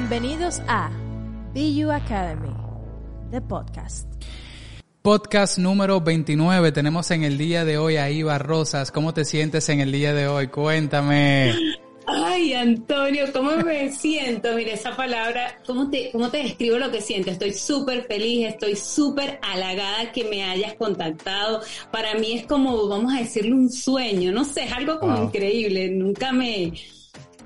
Bienvenidos a BU Academy, the podcast. Podcast número 29. Tenemos en el día de hoy a Iva Rosas. ¿Cómo te sientes en el día de hoy? Cuéntame. Ay, Antonio, ¿cómo me siento? Mira, esa palabra, ¿cómo te, cómo te describo lo que siento? Estoy súper feliz, estoy súper halagada que me hayas contactado. Para mí es como, vamos a decirle, un sueño, no sé, es algo como Wow. increíble. Nunca me,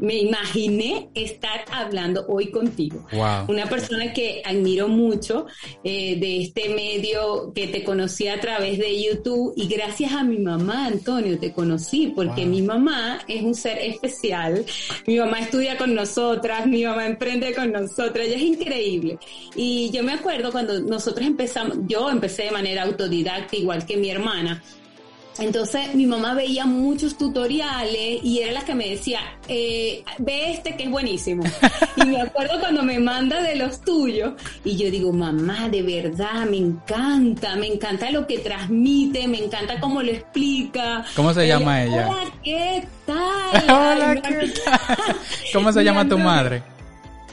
me imaginé estar hablando hoy contigo. Wow. Una persona que admiro mucho eh, de este medio que te conocí a través de YouTube y gracias a mi mamá, Antonio, te conocí porque Wow. mi mamá es un ser especial. Mi mamá estudia con nosotras, mi mamá emprende con nosotras, ella es increíble. Y yo me acuerdo cuando nosotros empezamos, yo empecé de manera autodidacta igual que mi hermana. Entonces mi mamá veía muchos tutoriales y era la que me decía, eh, ve este que es buenísimo. Y me acuerdo cuando me manda de los tuyos y yo digo, mamá, de verdad, me encanta, me encanta lo que transmite, me encanta cómo lo explica. ¿Cómo se llama ella? Hola, ¿qué tal? Hola, ¿qué tal? ¿Cómo se llama tu madre?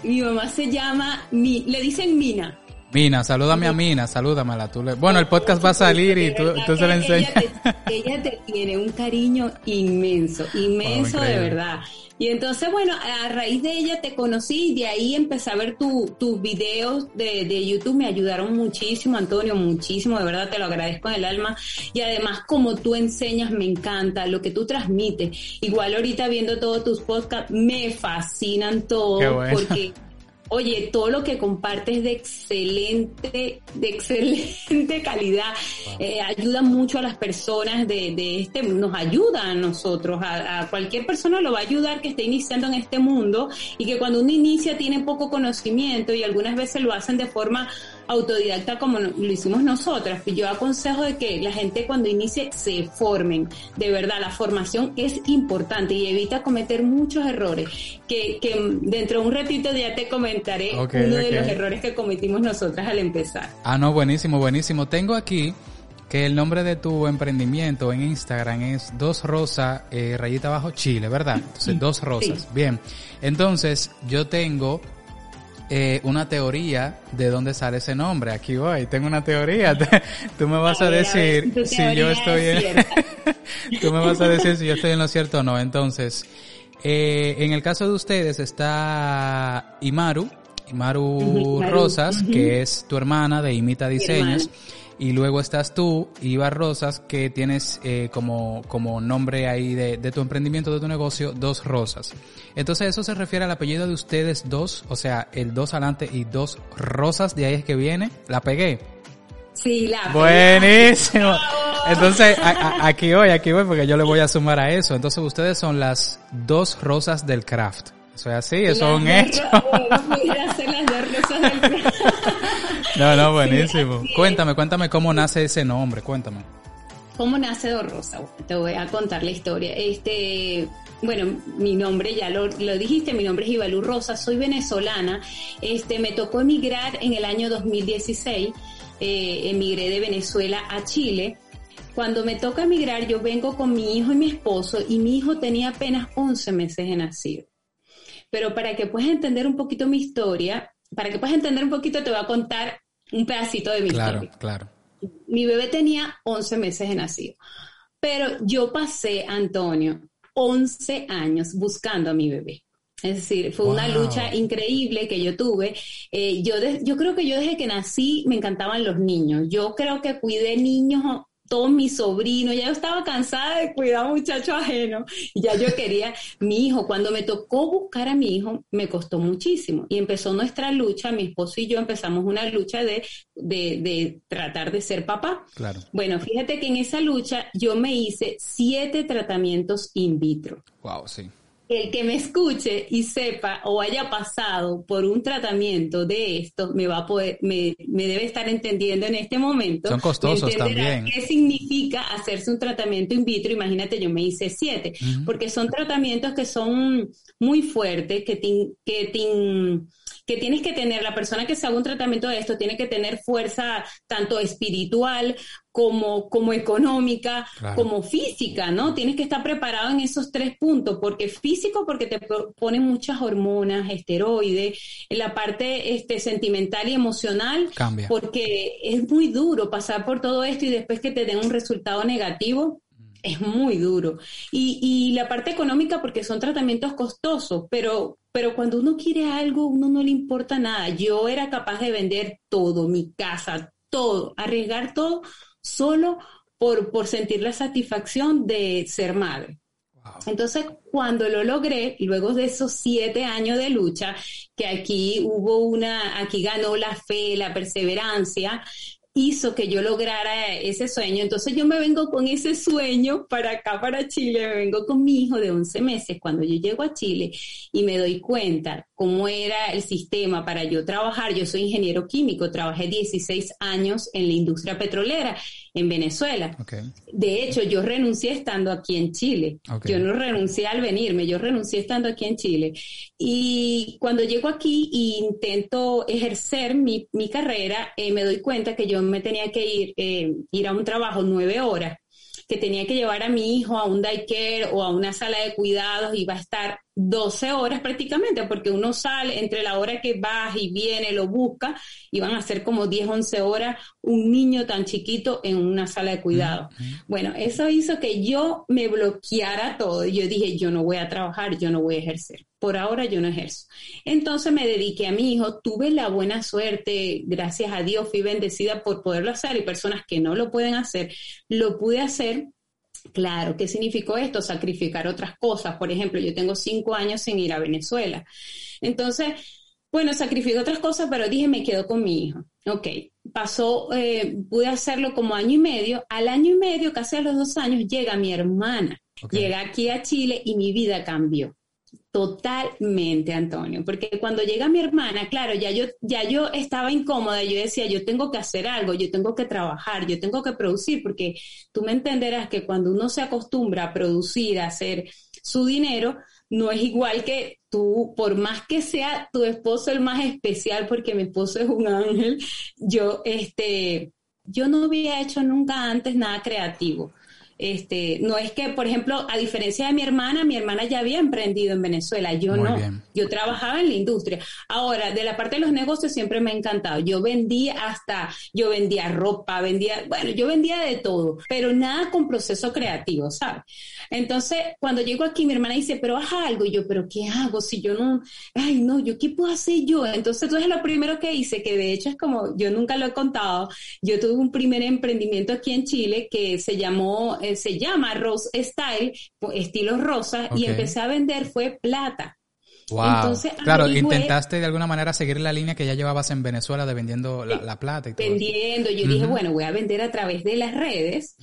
Mi mamá se llama, Mi- le dicen Mina. Mina, salúdame a Mina, salúdamela. Tú le... Bueno, el podcast va a salir y tú, tú se Ella enseñas. te, ella te tiene un cariño inmenso, inmenso de verdad. Y entonces, bueno, a raíz de ella te conocí y de ahí empecé a ver tu- tus videos de, de YouTube. Me ayudaron muchísimo, Antonio, muchísimo. De verdad te lo agradezco en el alma. Y además, como tú enseñas, me encanta lo que tú transmites. Igual ahorita viendo todos tus podcasts, me fascinan todos bueno. porque Oye, todo lo que compartes de excelente, de excelente calidad, eh, ayuda mucho a las personas de, de este, nos ayuda a nosotros, a, a cualquier persona lo va a ayudar que esté iniciando en este mundo y que cuando uno inicia tiene poco conocimiento y algunas veces lo hacen de forma autodidacta como lo hicimos nosotras. Yo aconsejo de que la gente cuando inicie se formen. De verdad, la formación es importante y evita cometer muchos errores. Que, que dentro de un ratito ya te comentaré uno de los errores que cometimos nosotras al empezar. Ah, no, buenísimo, buenísimo. Tengo aquí que el nombre de tu emprendimiento en Instagram es Dos Rosa, eh, rayita abajo, Chile, ¿verdad? Entonces, Dos Rosas. Bien. Entonces, yo tengo eh, una teoría de dónde sale ese nombre. Aquí voy, tengo una teoría. Tú me vas A ver, decir si yo estoy es en... Tú me vas a decir si yo estoy en lo cierto o no. Entonces, eh, en el caso de ustedes está Imaru, Imaru Rosas, que es tu hermana de Imita Diseños. hermana. Y luego estás tú, Iva Rosas, que tienes eh, como, como nombre ahí de, de tu emprendimiento, de tu negocio, Dos Rosas. Entonces eso se refiere al apellido de ustedes dos, o sea, el dos adelante y dos rosas, de ahí es que viene. La pegué. Sí, la Buenísimo. Entonces, a- a- aquí voy, aquí voy, porque yo le voy a sumar a eso. Entonces, ustedes son las dos rosas del craft. Eso es así, eso es un hecho. pudiera ser las dos rosas del No, no, buenísimo. Cuéntame, cuéntame cómo nace ese nombre, cuéntame. ¿Cómo nace Dos Rosa? Bueno, Te voy a contar la historia. Este, bueno, mi nombre ya lo, lo dijiste, mi nombre es Ibalú Rosa, soy venezolana. Este, me tocó emigrar en el año 2016. Eh, emigré de Venezuela a Chile. Cuando me toca emigrar, yo vengo con mi hijo y mi esposo y mi hijo tenía apenas 11 meses de nacido. Pero para que puedas entender un poquito mi historia, para que puedas entender un poquito, te voy a contar un pedacito de mi Claro, historia claro. mi bebé tenía 11 meses de nacido. Pero yo pasé, Antonio, 11 años buscando a mi bebé. Es decir, fue una lucha increíble que yo tuve. Eh, yo, de- yo creo que yo desde que nací me encantaban los niños. Yo creo que cuidé niños todos mis sobrinos, ya yo estaba cansada de cuidar a muchachos ajenos, ya yo quería mi hijo. Cuando me tocó buscar a mi hijo, me costó muchísimo. Y empezó nuestra lucha, mi esposo y yo empezamos una lucha de, de, de tratar de ser papá. Claro. Bueno, fíjate que en esa lucha yo me hice siete tratamientos in vitro Wow, sí. El que me escuche y sepa o haya pasado por un tratamiento de esto me va a poder, me, me debe estar entendiendo en este momento. Son costosos también. ¿Qué significa hacerse un tratamiento in vitro? Imagínate, yo me hice siete, porque son tratamientos que son muy fuertes, que te, in- que te in- que tienes que tener, la persona que se haga un tratamiento de esto tiene que tener fuerza tanto espiritual como, como económica, Claro. como física, ¿no? Tienes que estar preparado en esos tres puntos, porque físico, porque te po- ponen muchas hormonas, esteroides, en la parte este, sentimental y emocional, Cambia. porque es muy duro pasar por todo esto y después que te den un resultado negativo. Es muy duro. Y, y la parte económica, porque son tratamientos costosos, pero, pero cuando uno quiere algo, uno no le importa nada. Yo era capaz de vender todo, mi casa, todo, arriesgar todo, solo por, por sentir la satisfacción de ser madre. Wow. Entonces, cuando lo logré, luego de esos siete años de lucha, que aquí hubo una, aquí ganó la fe, la perseverancia, hizo que yo lograra ese sueño. Entonces yo me vengo con ese sueño para acá, para Chile, me vengo con mi hijo de 11 meses. Cuando yo llego a Chile y me doy cuenta cómo era el sistema para yo trabajar, yo soy ingeniero químico, trabajé 16 años en la industria petrolera en Venezuela. De hecho, yo renuncié estando aquí en Chile. Yo no renuncié al venirme, yo renuncié estando aquí en Chile. Y cuando llego aquí e intento ejercer mi, mi carrera, eh, me doy cuenta que yo me tenía que ir, eh, ir a un trabajo nueve horas, que tenía que llevar a mi hijo a un daycare o a una sala de cuidados y va a estar 12 horas prácticamente, porque uno sale entre la hora que vas y viene, lo busca, y van a ser como 10, 11 horas un niño tan chiquito en una sala de cuidados. Bueno, eso hizo que yo me bloqueara todo. Yo dije, yo no voy a trabajar, yo no voy a ejercer. Por ahora yo no ejerzo. Entonces me dediqué a mi hijo, tuve la buena suerte, gracias a Dios fui bendecida por poderlo hacer y personas que no lo pueden hacer, lo pude hacer. Claro, ¿qué significó esto? Sacrificar otras cosas. Por ejemplo, yo tengo cinco años sin ir a Venezuela. Entonces, bueno, sacrifico otras cosas, pero dije, me quedo con mi hijo. Ok, pasó, eh, pude hacerlo como año y medio. Al año y medio, casi a los dos años, llega mi hermana. Llega aquí a Chile y mi vida cambió. Totalmente, Antonio, porque cuando llega mi hermana, claro, ya yo, ya yo estaba incómoda, yo decía, yo tengo que hacer algo, yo tengo que trabajar, yo tengo que producir, porque tú me entenderás que cuando uno se acostumbra a producir, a hacer su dinero, no es igual que tú, por más que sea tu esposo el más especial, porque mi esposo es un ángel, yo, este, yo no había hecho nunca antes nada creativo. Este, no es que, por ejemplo, a diferencia de mi hermana, mi hermana ya había emprendido en Venezuela, yo Muy no. bien. Yo trabajaba en la industria. Ahora, de la parte de los negocios siempre me ha encantado. Yo vendía hasta, yo vendía ropa, vendía, bueno, yo vendía de todo, pero nada con proceso creativo, ¿sabes? Entonces, cuando llego aquí, mi hermana dice, pero haz algo. Y yo, pero ¿qué hago? Si yo no, ay, no, yo, ¿qué puedo hacer yo? Entonces, entonces lo primero que hice, que de hecho es como, yo nunca lo he contado, yo tuve un primer emprendimiento aquí en Chile que se llamó, eh, se llama Rose Style, estilo rosa, y empecé a vender fue plata. Wow. Entonces, claro, intentaste de alguna manera seguir la línea que ya llevabas en Venezuela de vendiendo la, la plata y todo. vendiendo. Yo dije, bueno, voy a vender a través de las redes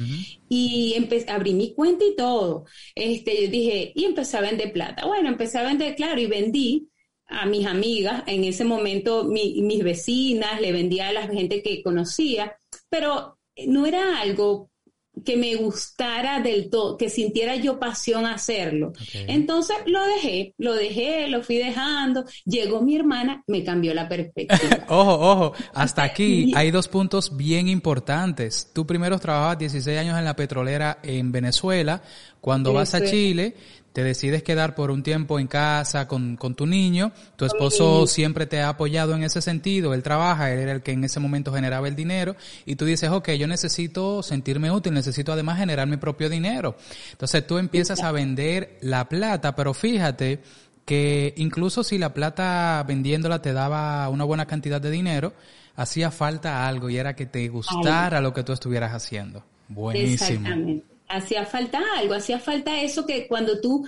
y abrí mi cuenta y todo. Este, yo dije, y empecé a vender plata. Bueno, empecé a vender, claro, y vendí a mis amigas, en ese momento mi- mis vecinas, le vendía a la gente que conocía, pero no era algo que me gustara del todo, que sintiera yo pasión hacerlo. Entonces lo dejé, lo dejé, lo fui dejando. Llegó mi hermana, me cambió la perspectiva. Ojo, ojo, hasta aquí hay dos puntos bien importantes. Tú primero trabajabas 16 años en la petrolera en Venezuela. Cuando vas a. Chile, te decides quedar por un tiempo en casa con, con tu niño. Tu esposo siempre te ha apoyado en ese sentido. Él trabaja, él era el que en ese momento generaba el dinero. Y tú dices, ok, yo necesito sentirme útil, necesito además generar mi propio dinero. Entonces tú empiezas a vender la plata, pero fíjate que incluso si la plata vendiéndola te daba una buena cantidad de dinero, hacía falta algo y era que te gustara lo que tú estuvieras haciendo. Buenísimo. Exactamente. Hacía falta algo, hacía falta eso que cuando tú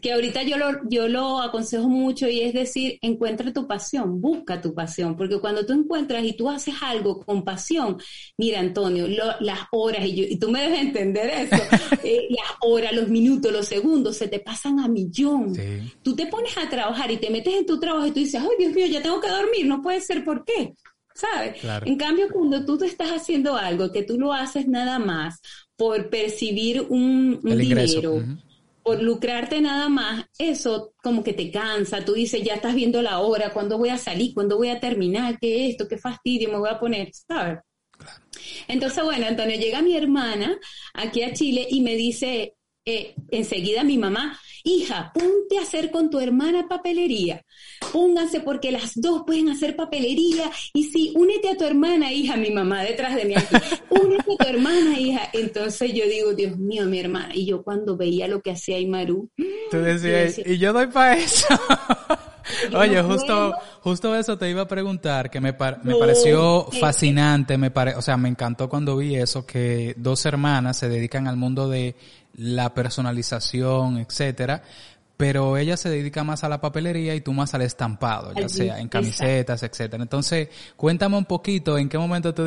que ahorita yo lo, yo lo aconsejo mucho y es decir, encuentra tu pasión, busca tu pasión, porque cuando tú encuentras y tú haces algo con pasión, mira Antonio, las horas, y, y, tú me debes entender eso, eh, las horas, los minutos, los segundos se te pasan a millón. Tú te pones a trabajar y te metes en tu trabajo y tú dices, ay Dios mío, ya tengo que dormir, no puede ser, ¿por qué? ¿Sabes? En cambio, cuando tú te estás haciendo algo que tú lo haces nada más por percibir un, dinero, por lucrarte nada más, eso como que te cansa, tú dices, ya estás viendo la hora, ¿cuándo voy a salir? ¿Cuándo voy a terminar? ¿Qué esto? ¿Qué fastidio me voy a poner? ¿Sabes? Entonces, bueno, Antonio, llega mi hermana aquí a Chile y me dice, eh, enseguida mi mamá, hija, ponte a hacer con tu hermana papelería. Pónganse porque las dos pueden hacer papelería. Y sí, únete a tu hermana, hija, mi mamá detrás de mí aquí. Únete a tu hermana, hija. Entonces yo digo, Dios mío, mi hermana. Y yo cuando veía lo que hacía Imaru. Tú decías, y yo doy para eso. Oye, justo, justo eso te iba a preguntar, que me, me pareció fascinante, me pare o sea, me encantó cuando vi eso, que dos hermanas se dedican al mundo de la personalización, etcétera, pero ella se dedica más a la papelería y tú más al estampado, ya sea en camisetas, etcétera. Entonces, cuéntame un poquito en qué momento tú,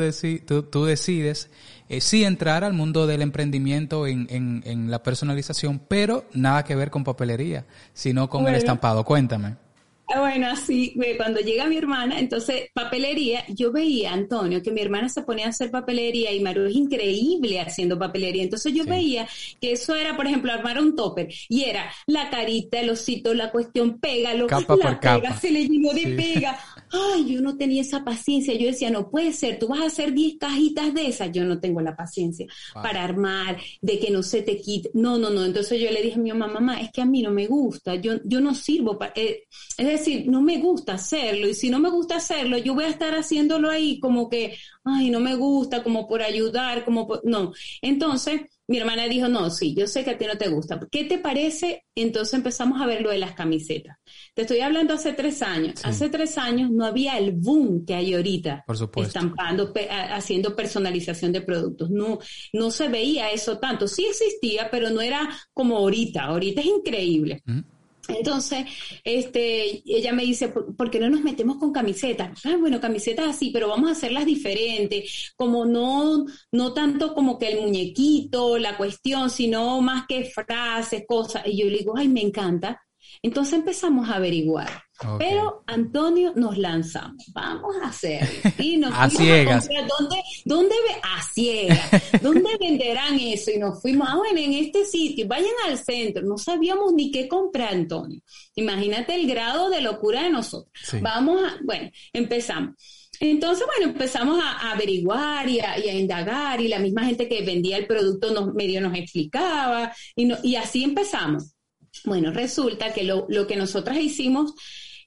tú, decides eh, sí entrar al mundo del emprendimiento en, en, en, la personalización, pero nada que ver con papelería, sino con el estampado. Cuéntame. Ah, bueno, así, cuando llega mi hermana, entonces papelería, yo veía, Antonio, que mi hermana se ponía a hacer papelería y Maru es increíble haciendo papelería. Entonces yo veía que eso era, por ejemplo, armar un topper y era la carita, el osito, la cuestión, pégalo, capa la pega, se le llenó de pega. Ay, yo no tenía esa paciencia. Yo decía, no puede ser, tú vas a hacer 10 cajitas de esas. Yo no tengo la paciencia para armar, de que no se te quite. No, no, no. Entonces yo le dije a mi mamá, mamá, es que a mí no me gusta, yo, yo no sirvo para... Eh, es decir, no me gusta hacerlo y si no me gusta hacerlo, yo voy a estar haciéndolo ahí como que, ay, no me gusta, como por ayudar, como por... No. Entonces, mi hermana dijo, no, sí, yo sé que a ti no te gusta. ¿Qué te parece? Entonces empezamos a ver lo de las camisetas. Te estoy hablando hace tres años. Hace tres años no había el boom que hay ahorita. Por supuesto. Estampando, haciendo personalización de productos. No, no se veía eso tanto. Sí existía, pero no era como ahorita. Ahorita es increíble. Mm. Entonces, este, ella me dice, ¿por, qué no nos metemos con camisetas? Ah, bueno, camisetas así, pero vamos a hacerlas diferentes, como no, no tanto como que el muñequito, la cuestión, sino más que frases, cosas. Y yo le digo, ay, me encanta. Entonces empezamos a averiguar. Pero Antonio nos lanzamos, vamos a hacer. Y nos a ciegas. ¿dónde, dónde, a ciegas, ¿dónde venderán eso? Y nos fuimos, ah, bueno, en este sitio, vayan al centro. No sabíamos ni qué comprar, Antonio. Imagínate el grado de locura de nosotros. Vamos a, bueno, empezamos. Entonces, bueno, empezamos a, averiguar y a, indagar y la misma gente que vendía el producto nos medio nos explicaba y, y así empezamos. Bueno, resulta que lo, lo que nosotras hicimos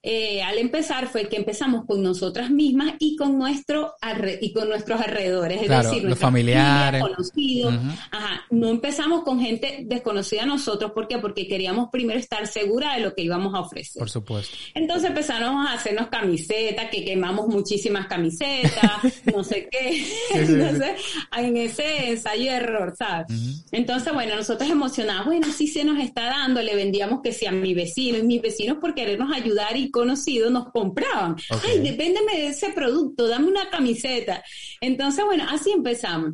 eh, al empezar fue que empezamos con nosotras mismas y con nuestro y con nuestros alrededores, es decir, los familiares, conocidos. Ajá, no empezamos con gente desconocida a nosotros, ¿por qué? Porque queríamos primero estar segura de lo que íbamos a ofrecer. Por supuesto. Entonces empezamos a hacernos camisetas, que quemamos muchísimas camisetas, no sé qué, Entonces, en ese ensayo de error, ¿sabes? Entonces, bueno, nosotros emocionados, bueno, sí se nos está dando, le vendíamos que sea a mi vecino y mis vecinos por querernos ayudar y conocidos nos compraban. Ay, depéndeme de ese producto, dame una camiseta. Entonces, bueno, así empezamos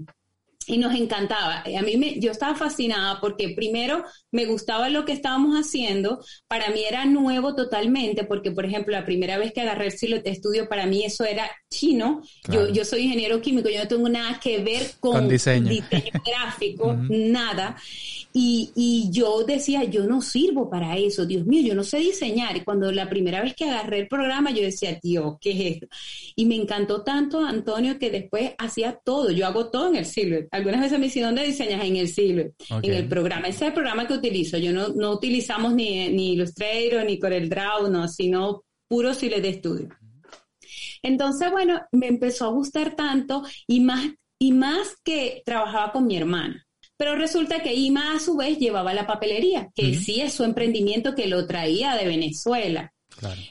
y nos encantaba. A mí me, yo estaba fascinada porque primero me gustaba lo que estábamos haciendo, para mí era nuevo totalmente, porque por ejemplo la primera vez que agarré el silo de estudio, para mí eso era chino, yo, yo soy ingeniero químico, yo no tengo nada que ver con, diseño. gráfico, nada. Y, y, yo decía, yo no sirvo para eso, Dios mío, yo no sé diseñar. Y cuando la primera vez que agarré el programa, yo decía, Dios, ¿qué es esto? Y me encantó tanto, Antonio, que después hacía todo. Yo hago todo en el Silver. Algunas veces me dicen, ¿dónde diseñas? En el Silver, en el programa. Ese es el programa que utilizo. Yo no, no utilizamos ni, ni Illustrator, ni CorelDRAW, no, sino puro Silver de estudio. Entonces, bueno, me empezó a gustar tanto y más, y más que trabajaba con mi hermana. Pero resulta que Ima a su vez llevaba la papelería, que sí es su emprendimiento que lo traía de Venezuela.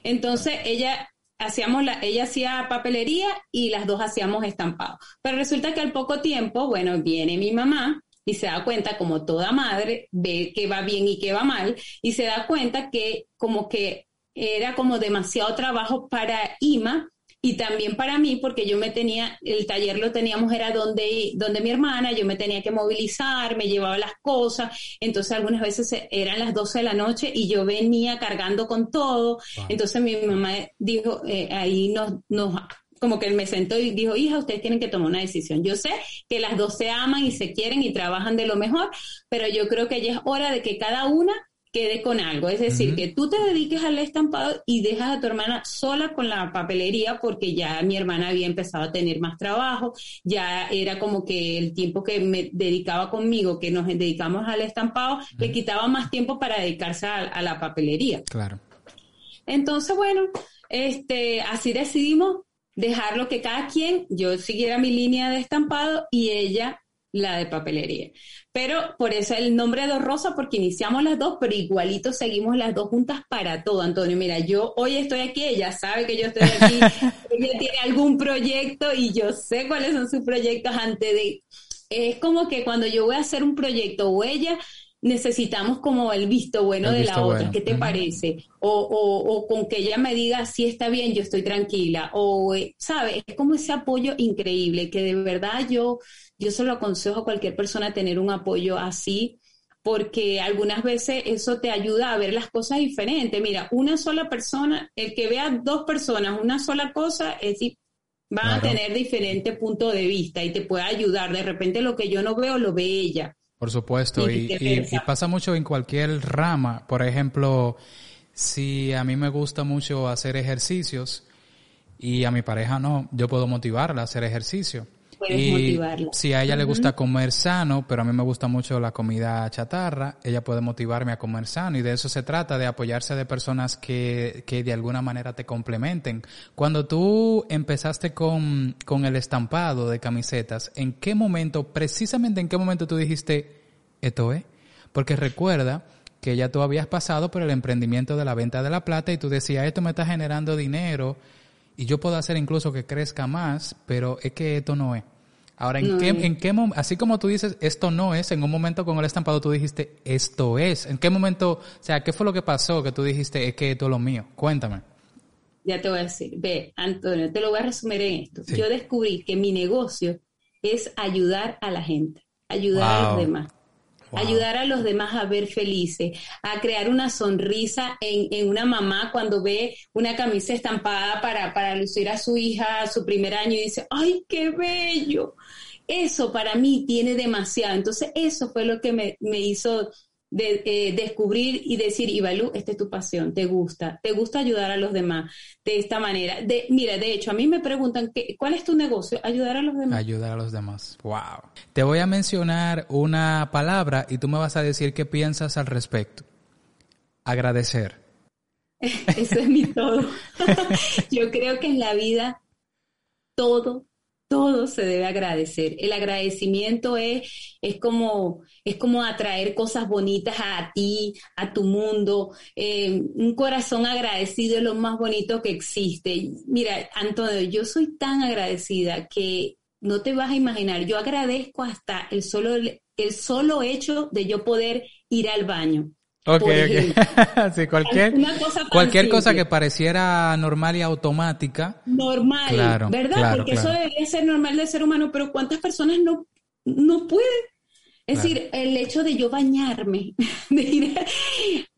Entonces ella hacíamos la, ella hacía papelería y las dos hacíamos estampado. Pero resulta que al poco tiempo, bueno, viene mi mamá y se da cuenta, como toda madre, ve que va bien y que va mal, y se da cuenta que como que era como demasiado trabajo para Ima y también para mí, porque yo me tenía, el taller lo teníamos, era donde, donde mi hermana, yo me tenía que movilizar, me llevaba las cosas, entonces algunas veces eran las 12 de la noche y yo venía cargando con todo, entonces mi mamá dijo, eh, ahí nos, nos como que me sentó y dijo, hija, ustedes tienen que tomar una decisión. Yo sé que las dos se aman y se quieren y trabajan de lo mejor, pero yo creo que ya es hora de que cada una quede con algo. Es decir, que tú te dediques al estampado y dejas a tu hermana sola con la papelería porque ya mi hermana había empezado a tener más trabajo, ya era como que el tiempo que me dedicaba conmigo, que nos dedicamos al estampado, le quitaba más tiempo para dedicarse a, la papelería. Claro. Entonces, bueno, este, así decidimos dejarlo que cada quien, yo siguiera mi línea de estampado y ella la de papelería. Pero por eso el nombre de Dos Rosas, porque iniciamos las dos, pero igualito seguimos las dos juntas para todo, Antonio. Mira, yo hoy estoy aquí, ella sabe que yo estoy aquí, ella tiene algún proyecto y yo sé cuáles son sus proyectos antes de... Es como que cuando yo voy a hacer un proyecto o ella necesitamos como el visto bueno de la otra, ¿qué te parece? O, o, con que ella me diga, si está bien, yo estoy tranquila, o, eh, ¿sabes? Es como ese apoyo increíble, que de verdad yo, yo se lo aconsejo a cualquier persona tener un apoyo así, porque algunas veces eso te ayuda a ver las cosas diferentes. Mira, una sola persona, el que vea dos personas, una sola cosa, es van a tener diferente punto de vista y te puede ayudar. De repente lo que yo no veo, lo ve ella. Por supuesto, y, pasa mucho en cualquier rama. Por ejemplo, si a mí me gusta mucho hacer ejercicios y a mi pareja no, yo puedo motivarla a hacer ejercicio y Si a ella le gusta comer sano, pero a mí me gusta mucho la comida chatarra, ella puede motivarme a comer sano y de eso se trata, de apoyarse de personas que, que de alguna manera te complementen. Cuando tú empezaste con, con el estampado de camisetas, ¿en qué momento, precisamente en qué momento tú dijiste, esto es? Porque recuerda que ya tú habías pasado por el emprendimiento de la venta de la plata y tú decías, esto me está generando dinero y yo puedo hacer incluso que crezca más, pero es que esto no es. Ahora, ¿en, qué, ¿en qué así como tú dices, esto no es, en un momento con el estampado tú dijiste, esto es? ¿En qué momento, o sea, qué fue lo que pasó que tú dijiste, es que esto es lo mío? Cuéntame. Ya te voy a decir, ve, Antonio, te lo voy a resumir en esto. Yo descubrí que mi negocio es ayudar a la gente, ayudar a los demás. Ayudar a los demás a ver felices, a crear una sonrisa en, en, una mamá cuando ve una camisa estampada para, para lucir a su hija a su primer año y dice, ¡ay, qué bello! Eso para mí tiene demasiado. Entonces, eso fue lo que me, me hizo de, eh, descubrir y decir, Ibalú, esta es tu pasión, te gusta, te gusta ayudar a los demás de esta manera. De, mira, de hecho, a mí me preguntan, ¿qué, ¿cuál es tu negocio? Ayudar a los demás. Ayudar a los demás. Wow. Te voy a mencionar una palabra y tú me vas a decir qué piensas al respecto. Agradecer. Eso es mi todo. Yo creo que en la vida todo todo se debe agradecer. El agradecimiento es, es, como, es como atraer cosas bonitas a ti, a tu mundo. Eh, un corazón agradecido es lo más bonito que existe. Mira, Antonio, yo soy tan agradecida que no te vas a imaginar, yo agradezco hasta el solo, el solo hecho de yo poder ir al baño. Ok, ok. sí, cualquier, cosa cualquier cosa que pareciera normal y automática. Normal, ¿verdad? Porque eso debería ser normal del ser humano, pero ¿cuántas personas no, no pueden? Es decir, el hecho de yo bañarme, de ir,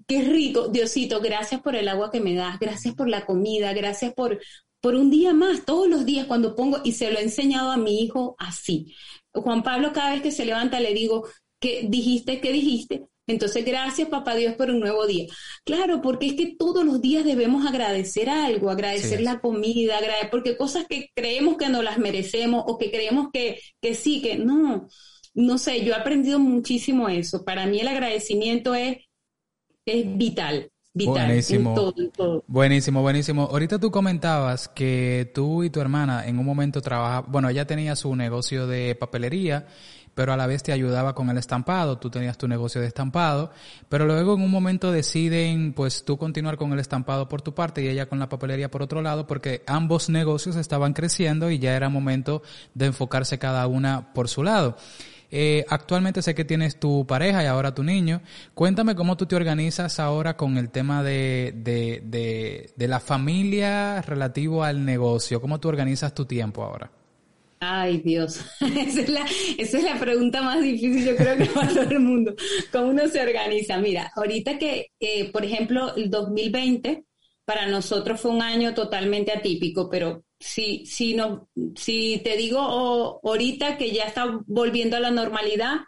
qué rico, Diosito, gracias por el agua que me das, gracias por la comida, gracias por, por un día más, todos los días cuando pongo, y se lo he enseñado a mi hijo así. Juan Pablo cada vez que se levanta le digo, ¿qué dijiste? ¿Qué dijiste? Entonces, gracias papá Dios por un nuevo día. Claro, porque es que todos los días debemos agradecer algo, agradecer la comida, agradecer, porque cosas que creemos que no las merecemos o que creemos que, que sí, que no. No sé, yo he aprendido muchísimo eso. Para mí el agradecimiento es, es vital. Vital, buenísimo. Buenísimo, buenísimo. Ahorita tú comentabas que tú y tu hermana en un momento trabajaban, bueno, ella tenía su negocio de papelería pero a la vez te ayudaba con el estampado, tú tenías tu negocio de estampado, pero luego en un momento deciden pues tú continuar con el estampado por tu parte y ella con la papelería por otro lado, porque ambos negocios estaban creciendo y ya era momento de enfocarse cada una por su lado. Eh, actualmente sé que tienes tu pareja y ahora tu niño. Cuéntame cómo tú te organizas ahora con el tema de, de, de, de la familia relativo al negocio. ¿Cómo tú organizas tu tiempo ahora? Ay, Dios, esa es, la, pregunta más difícil, yo creo que para todo el mundo. ¿Cómo uno se organiza? Mira, ahorita que, por ejemplo, el 2020 para nosotros fue un año totalmente atípico, pero si, si, no, si te digo ahorita que ya está volviendo a la normalidad,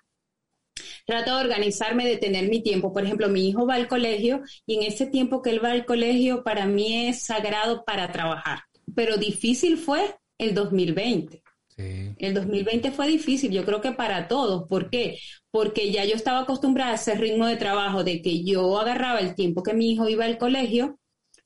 trato de organizarme, de tener mi tiempo. Por ejemplo, mi hijo va al colegio y en ese tiempo que él va al colegio para mí es sagrado para trabajar. Pero difícil fue el 2020. El 2020 fue difícil, yo creo que para todos. ¿Por qué? Porque ya yo estaba acostumbrada a ese ritmo de trabajo de que yo agarraba el tiempo que mi hijo iba al colegio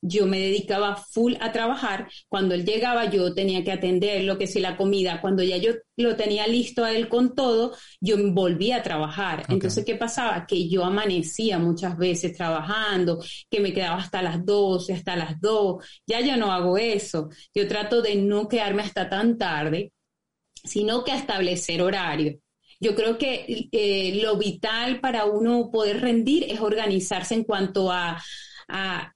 yo me dedicaba full a trabajar. Cuando él llegaba, yo tenía que atender lo que si la comida. Cuando ya yo lo tenía listo a él con todo, yo volvía a trabajar. Entonces, ¿qué pasaba? Que yo amanecía muchas veces trabajando, que me quedaba hasta las 12, hasta las 2. Ya yo no hago eso. Yo trato de no quedarme hasta tan tarde, sino que establecer horario. Yo creo que eh, lo vital para uno poder rendir es organizarse en cuanto a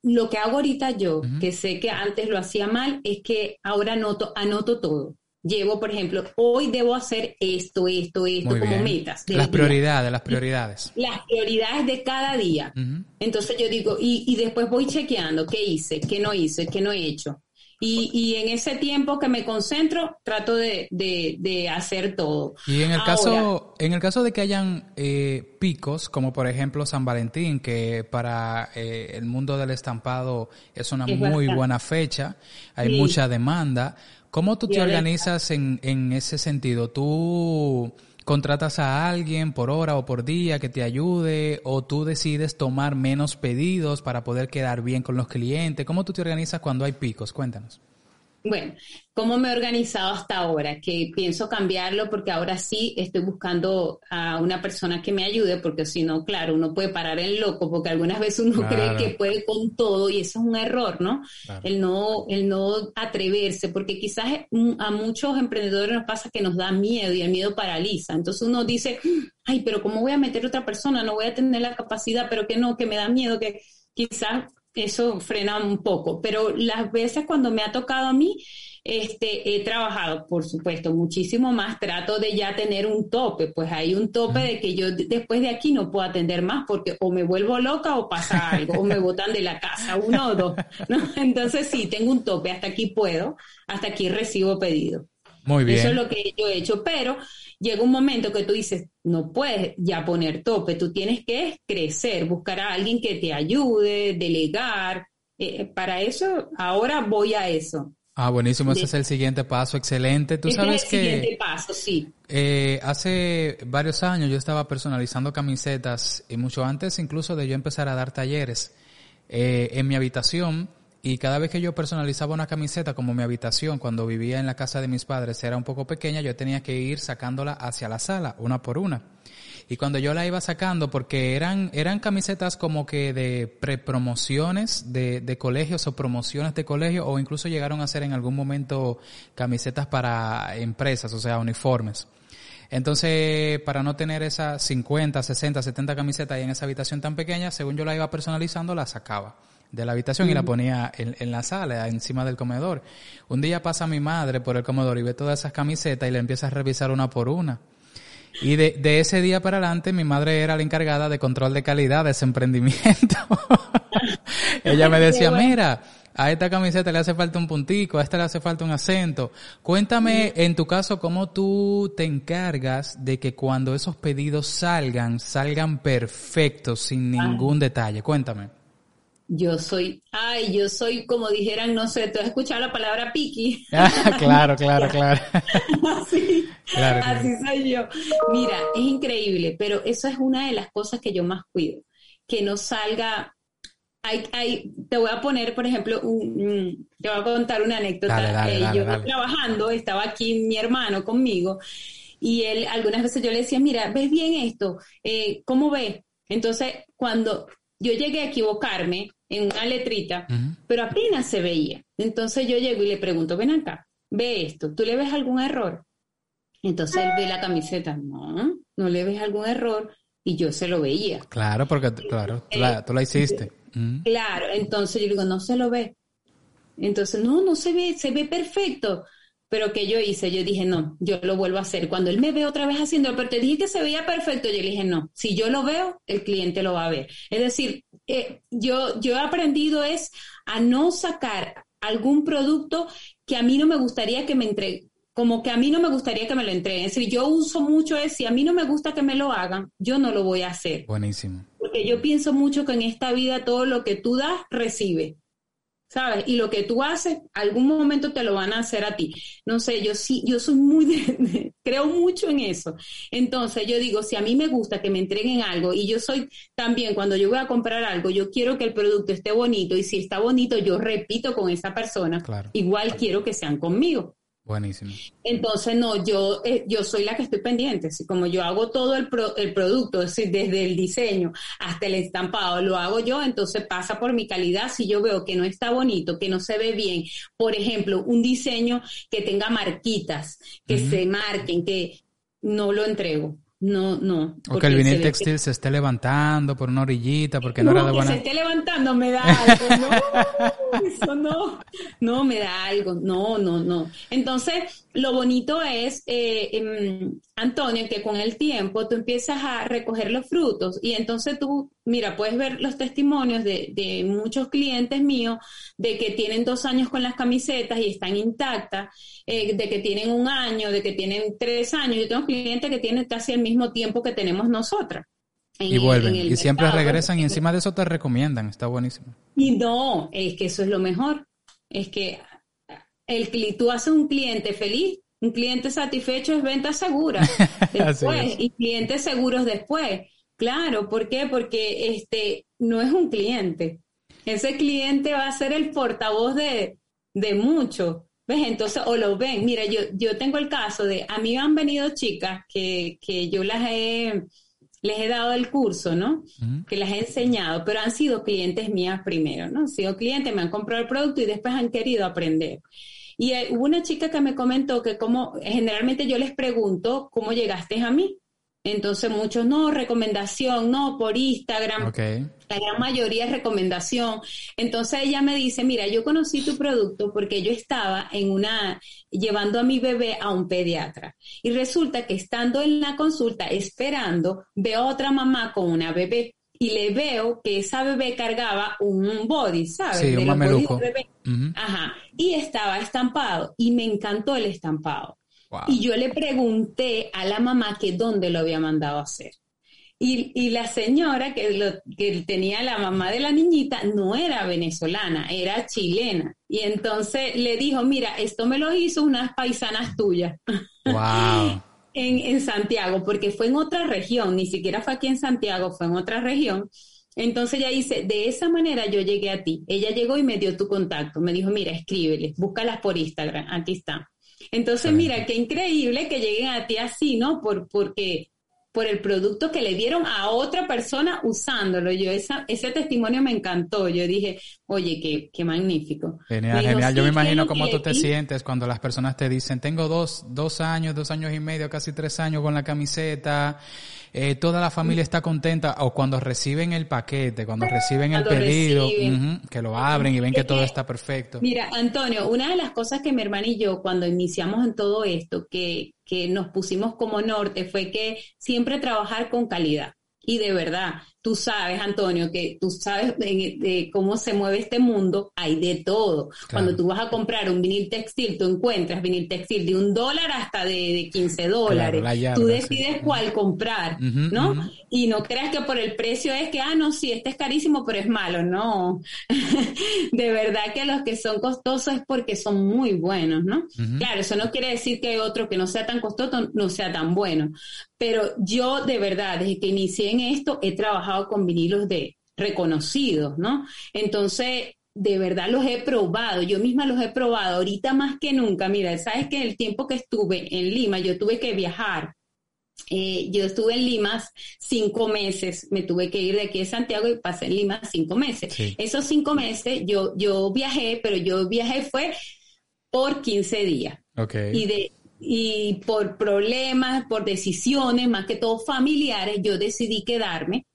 lo que hago ahorita yo, que sé que antes lo hacía mal, es que ahora anoto, anoto todo. Llevo, por ejemplo, hoy debo hacer esto, esto, esto, como metas. Las prioridades, las prioridades. Las prioridades de cada día. Entonces yo digo, y, y después voy chequeando qué hice, qué no hice, qué no he hecho. Y, y, en ese tiempo que me concentro, trato de, de, hacer todo. Y en el caso, en el caso de que hayan eh, picos, como por ejemplo San Valentín, que para eh, el mundo del estampado es una muy buena fecha, hay mucha demanda. ¿Cómo tú te organizas en, en ese sentido? ¿Tú contratas a alguien por hora o por día que te ayude o tú decides tomar menos pedidos para poder quedar bien con los clientes? ¿Cómo tú te organizas cuando hay picos? Cuéntanos. Bueno, ¿cómo me he organizado hasta ahora? Que pienso cambiarlo porque ahora sí estoy buscando a una persona que me ayude, porque si no, claro, uno puede parar en loco, porque algunas veces uno cree que puede con todo y eso es un error, ¿no? El no, el no atreverse, porque quizás a muchos emprendedores nos pasa que nos da miedo y el miedo paraliza. Entonces uno dice, ay, pero ¿cómo voy a meter otra persona? No voy a tener la capacidad, pero que no, que me da miedo, que quizás eso frena un poco, pero las veces cuando me ha tocado a mí, este, he trabajado, por supuesto, muchísimo más, trato de ya tener un tope, pues hay un tope de que yo después de aquí no puedo atender más porque o me vuelvo loca o pasa algo, o me botan de la casa, uno o dos, ¿no? Entonces sí, tengo un tope, hasta aquí puedo, hasta aquí recibo pedido. Muy bien. Eso es lo que yo he hecho, pero llega un momento que tú dices, no puedes ya poner tope, tú tienes que crecer, buscar a alguien que te ayude, delegar. Eh, para eso, ahora voy a eso. Ah, buenísimo, ese es el siguiente paso, excelente. Tú sabes es el siguiente paso, sí. Eh, hace varios años yo estaba personalizando camisetas y mucho antes incluso de yo empezar a dar talleres eh, en mi habitación y cada vez que yo personalizaba una camiseta, como mi habitación cuando vivía en la casa de mis padres era un poco pequeña, yo tenía que ir sacándola hacia la sala, una por una. Y cuando yo la iba sacando, porque eran, eran camisetas como que de prepromociones de, de colegios o promociones de colegios, o incluso llegaron a ser en algún momento camisetas para empresas, o sea, uniformes. Entonces, para no tener esas 50, 60, 70 camisetas ahí en esa habitación tan pequeña, según yo la iba personalizando, la sacaba de la habitación y la ponía en, en, la sala, encima del comedor. Un día pasa mi madre por el comedor y ve todas esas camisetas y le empieza a revisar una por una. Y de, de ese día para adelante mi madre era la encargada de control de calidad de ese emprendimiento. Ella me decía, mira, a esta camiseta le hace falta un puntico, a esta le hace falta un acento. Cuéntame, en tu caso, cómo tú te encargas de que cuando esos pedidos salgan, salgan perfectos, sin ningún detalle. Cuéntame. Yo soy, ay, yo soy como dijeran, no sé, ¿tú has escuchado la palabra piqui? Ah, claro, claro, claro. así, así soy yo. Mira, es increíble, pero eso es una de las cosas que yo más cuido, que no salga hay, hay, te voy a poner, por ejemplo, un, te voy a contar una anécdota. Dale, dale, eh, dale, yo trabajando, estaba aquí mi hermano conmigo y él, algunas veces yo le decía, mira, ¿ves bien esto? Eh, ¿Cómo ves? Entonces, cuando yo llegué a equivocarme en una letrita, pero apenas se veía. Entonces yo llego y le pregunto, ven acá, ve esto, ¿tú le ves algún error? Entonces él ve la camiseta, no, no le ves algún error y yo se lo veía. Claro, porque claro, tú la, tú la hiciste. Claro, entonces yo digo, no se lo ve. Entonces, no, no se ve, se ve perfecto. Pero que yo hice, yo dije, no, yo lo vuelvo a hacer. Cuando él me ve otra vez haciendo, pero te dije que se veía perfecto, yo le dije, no, si yo lo veo, el cliente lo va a ver. Es decir, eh, yo, yo he aprendido es a no sacar algún producto que a mí no me gustaría que me entregue, como que a mí no me gustaría que me lo entreguen. Es decir, yo uso mucho es, si a mí no me gusta que me lo hagan, yo no lo voy a hacer. Buenísimo. Porque yo pienso mucho que en esta vida todo lo que tú das, recibe. ¿Sabes? Y lo que tú haces, algún momento te lo van a hacer a ti. No sé, yo sí, yo soy muy, de, creo mucho en eso. Entonces yo digo, si a mí me gusta que me entreguen algo y yo soy también, cuando yo voy a comprar algo, yo quiero que el producto esté bonito y si está bonito, yo repito con esa persona. Igual quiero que sean conmigo. Buenísimo. Entonces, no, yo, eh, yo soy la que estoy pendiente. Así como yo hago todo el, el producto, es decir, desde el diseño hasta el estampado, lo hago yo, entonces pasa por mi calidad. Si yo veo que no está bonito, que no se ve bien, por ejemplo, un diseño que tenga marquitas, que se marquen, que no lo entrego. No, no. O que el vinil textil se esté levantando por una orillita porque no, era de buena... que se esté levantando me da algo. No, eso no. No, me da algo. No, no, no. Entonces, lo bonito es, eh, em, Antonio, que con el tiempo tú empiezas a recoger los frutos y entonces tú, mira, puedes ver los testimonios de, de muchos clientes míos de que tienen dos años con las camisetas y están intactas, eh, de que tienen un año, de que tienen tres años. Yo tengo clientes que tienen casi el mismo tiempo que tenemos nosotras. y vuelven, y siempre regresan y encima de eso te recomiendan, está buenísimo. Y no, es que eso es lo mejor, es que el, tú haces un cliente feliz, un cliente satisfecho es venta segura después y clientes seguros después. Claro, ¿por qué? Porque este no es un cliente. Ese cliente va a ser el portavoz de, de mucho. ¿Ves? Entonces, o lo ven. Mira, yo, yo tengo el caso de, a mí han venido chicas que, que yo las he, les he dado el curso, ¿no? Que las he enseñado, pero han sido clientes mías primero, ¿no? Han sido clientes, me han comprado el producto y después han querido aprender. Y hubo una chica que me comentó que como generalmente yo les pregunto, ¿cómo llegaste a mí? Entonces muchos, no, recomendación, no, por Instagram. La gran mayoría es recomendación. Entonces ella me dice, mira, yo conocí tu producto porque yo estaba en una, llevando a mi bebé a un pediatra. Y resulta que estando en la consulta, esperando, veo a otra mamá con una bebé y le veo que esa bebé cargaba un body, ¿sabes? Sí, un mameluco. Ajá. Y estaba estampado y me encantó el estampado. Y yo le pregunté a la mamá que dónde lo había mandado a hacer. Y, y la señora que, lo, que tenía la mamá de la niñita no era venezolana, era chilena. Y entonces le dijo, mira, esto me lo hizo unas paisanas tuyas. Wow. en, en Santiago, porque fue en otra región, ni siquiera fue aquí en Santiago, fue en otra región. Entonces ella dice, de esa manera yo llegué a ti. Ella llegó y me dio tu contacto. Me dijo, mira, escríbele, búscalas por Instagram, aquí está. Entonces, mira, qué increíble que lleguen a ti así, ¿no? Por, porque por el producto que le dieron a otra persona usándolo. Yo esa, ese testimonio me encantó. Yo dije, oye, qué, qué magnífico. Genial, genial. Yo me imagino cómo tú te sientes cuando las personas te dicen, tengo dos, dos años, dos años y medio, casi tres años con la camiseta eh, toda la familia está contenta o cuando reciben el paquete, cuando reciben el pedido, que lo abren y ven que todo está perfecto. Mira, Antonio, una de las cosas que mi hermana y yo cuando iniciamos en todo esto, que, que nos pusimos como norte, fue que siempre trabajar con calidad. Y de verdad, tú sabes, Antonio, que tú sabes de, cómo se mueve este mundo, hay de todo. Cuando tú vas a comprar un vinil textil, tú encuentras vinil textil de un dólar hasta de, 15 dólares. tú decides cuál comprar, ¿no? Y no creas que por el precio es que, ah, no, sí, este es carísimo, pero es malo. No. de verdad que los que son costosos es porque son muy buenos, ¿no? Claro, eso no quiere decir que otro que no sea tan costoso no sea tan bueno. Pero yo, de verdad, desde que inicié en esto, he trabajado con vinilos de reconocidos, ¿no? Entonces, de verdad los he probado, yo misma los he probado, ahorita más que nunca, mira, sabes que el tiempo que estuve en Lima, yo tuve que viajar, eh, yo estuve en Lima cinco meses, me tuve que ir de aquí de Santiago y pasé en Lima cinco meses. Esos cinco meses yo, yo viajé, pero yo viajé fue por 15 días. Y, de, y por problemas, por decisiones, más que todo familiares, yo decidí quedarme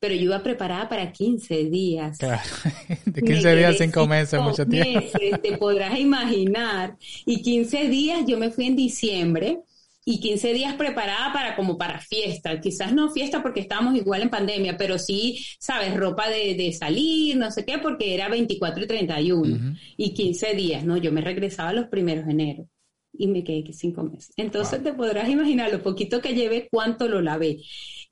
pero yo iba preparada para 15 días. Claro, de 15 días, 5 meses, mucho tiempo. Meses, te podrás imaginar. Y 15 días, yo me fui en diciembre y 15 días preparada para como para fiesta. Quizás no fiesta porque estábamos igual en pandemia, pero sí, sabes, ropa de, de salir, no sé qué, porque era 24 y 31. Y 15 días, ¿no? Yo me regresaba los primeros de enero y me quedé cinco meses. Entonces te podrás imaginar lo poquito que llevé, cuánto lo lavé.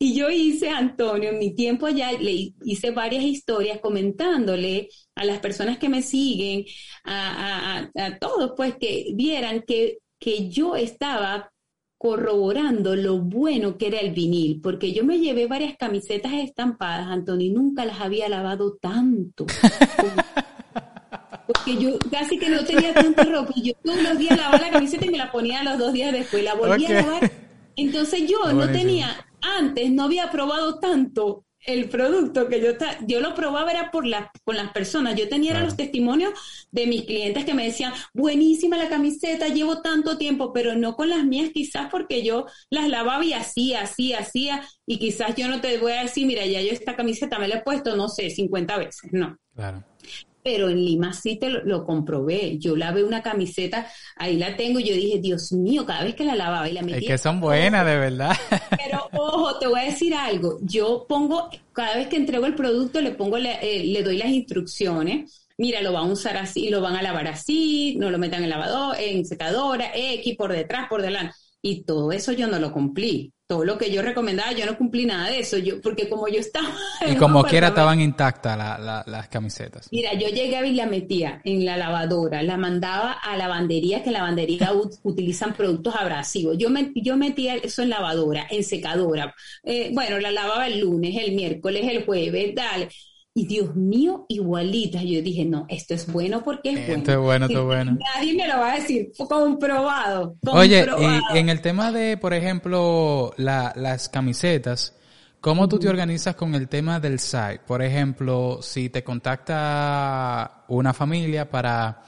Y yo hice, Antonio, en mi tiempo allá, le hice varias historias comentándole a las personas que me siguen, a, a, todos, pues que vieran que, que yo estaba corroborando lo bueno que era el vinil, porque yo me llevé varias camisetas estampadas, Antonio, y nunca las había lavado tanto. porque yo casi que no tenía tanta ropa y yo todos los días lavaba la camiseta y me la ponía los dos días después, la volvía a lavar. Entonces yo no tenía antes no había probado tanto el producto que yo yo lo probaba era por la, con las personas. Yo tenía los testimonios de mis clientes que me decían, buenísima la camiseta, llevo tanto tiempo, pero no con las mías quizás porque yo las lavaba y hacía, así, hacía, y quizás yo no te voy a decir, mira, ya yo esta camiseta me la he puesto, no sé, 50 veces, no. Claro pero en Lima sí te lo, comprobé. Yo lavé una camiseta, ahí la tengo, y yo dije, Dios mío, cada vez que la lavaba y la metía. Es que son buenas, de verdad. Pero ojo, te voy a decir algo. Yo pongo, cada vez que entrego el producto, le pongo, le, eh, le doy las instrucciones. Mira, lo van a usar así, lo van a lavar así, no lo metan en lavador, en secadora, X, por detrás, por delante. Y todo eso yo no lo cumplí todo lo que yo recomendaba, yo no cumplí nada de eso, yo, porque como yo estaba... Y como quiera estaban intactas las camisetas. Mira, yo llegaba y la metía en la lavadora, la mandaba a lavandería, que en lavandería utilizan productos abrasivos. Yo, me, yo metía eso en lavadora, en secadora. Eh, bueno, la lavaba el lunes, el miércoles, el jueves, dale. Y Dios mío, igualitas. Yo dije, no, esto es bueno porque es bueno. Esto es bueno, esto es bueno. Nadie me lo va a decir, comprobado. Oye, y en el tema de, por ejemplo, las camisetas, ¿cómo tú te organizas con el tema del site? Por ejemplo, si te contacta una familia para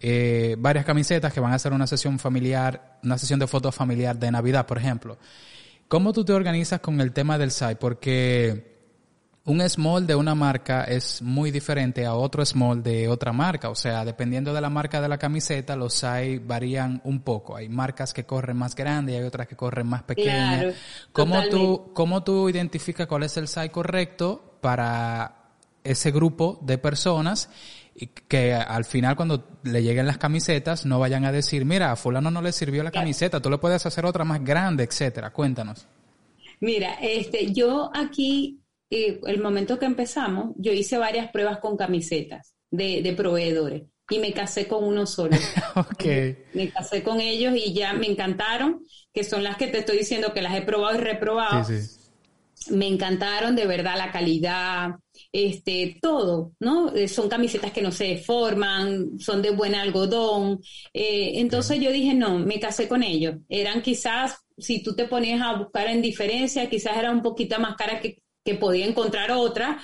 eh, varias camisetas que van a hacer una sesión familiar, una sesión de fotos familiar de Navidad, por ejemplo. ¿Cómo tú te organizas con el tema del site? Porque un small de una marca es muy diferente a otro small de otra marca. O sea, dependiendo de la marca de la camiseta, los size varían un poco. Hay marcas que corren más grandes y hay otras que corren más pequeñas. ¿Cómo, tú, ¿Cómo tú identificas cuál es el size correcto para ese grupo de personas y que al final cuando le lleguen las camisetas no vayan a decir, mira, a fulano no le sirvió la camiseta, tú le puedes hacer otra más grande, etcétera. Cuéntanos. Mira, este, yo aquí el momento que empezamos, yo hice varias pruebas con camisetas de, proveedores y me casé con uno solo. okay. Me casé con ellos y ya me encantaron, que son las que te estoy diciendo que las he probado y reprobado. Sí, sí. Me encantaron de verdad la calidad, este, todo, ¿no? Eh, son camisetas que no se deforman, son de buen algodón. Eh, entonces yo dije, no, me casé con ellos. Eran quizás, si tú te ponías a buscar en diferencia, quizás era un poquito más cara que que podía encontrar otra,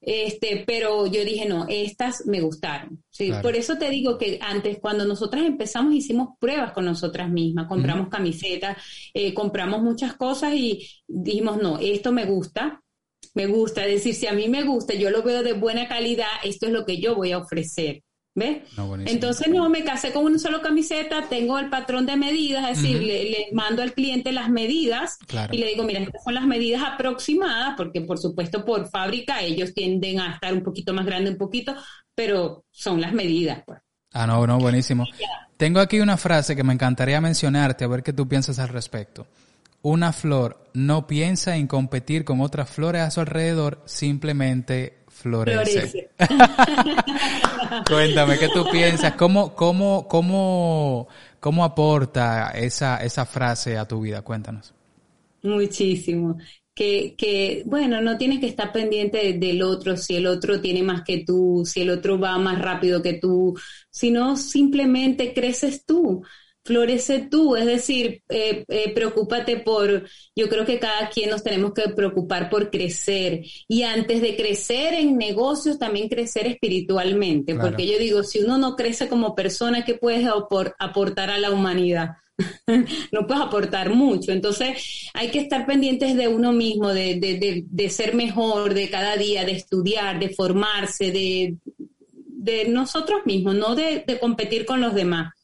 este, pero yo dije, no, estas me gustaron. ¿sí? Por eso te digo que antes, cuando nosotras empezamos, hicimos pruebas con nosotras mismas, compramos camisetas, eh, compramos muchas cosas y dijimos, no, esto me gusta, me gusta, es decir, si a mí me gusta, yo lo veo de buena calidad, esto es lo que yo voy a ofrecer. ¿Ves? Entonces no me casé con una sola camiseta, tengo el patrón de medidas, es decir, le, mando al cliente las medidas y le digo, mira, estas son las medidas aproximadas, porque por supuesto por fábrica ellos tienden a estar un poquito más grande, un poquito, pero son las medidas. Pues. Ah, no, no, buenísimo. Tengo aquí una frase que me encantaría mencionarte, a ver qué tú piensas al respecto. Una flor no piensa en competir con otras flores a su alrededor, simplemente florece. Cuéntame, ¿qué tú piensas? ¿Cómo, cómo, cómo, cómo aporta esa, esa frase a tu vida? Cuéntanos. Muchísimo. que, que, bueno, no tienes que estar pendiente del otro, si el otro tiene más que tú, si el otro va más rápido que tú, sino simplemente creces tú florece tú, es decir, eh, eh, preocúpate por, yo creo que cada quien nos tenemos que preocupar por crecer y antes de crecer en negocios también crecer espiritualmente, porque yo digo, si uno no crece como persona, ¿qué puedes aportar a la humanidad? no puedes aportar mucho. Entonces hay que estar pendientes de uno mismo, de, de, de, ser mejor, de cada día, de estudiar, de formarse, de, de nosotros mismos, no de, competir con los demás.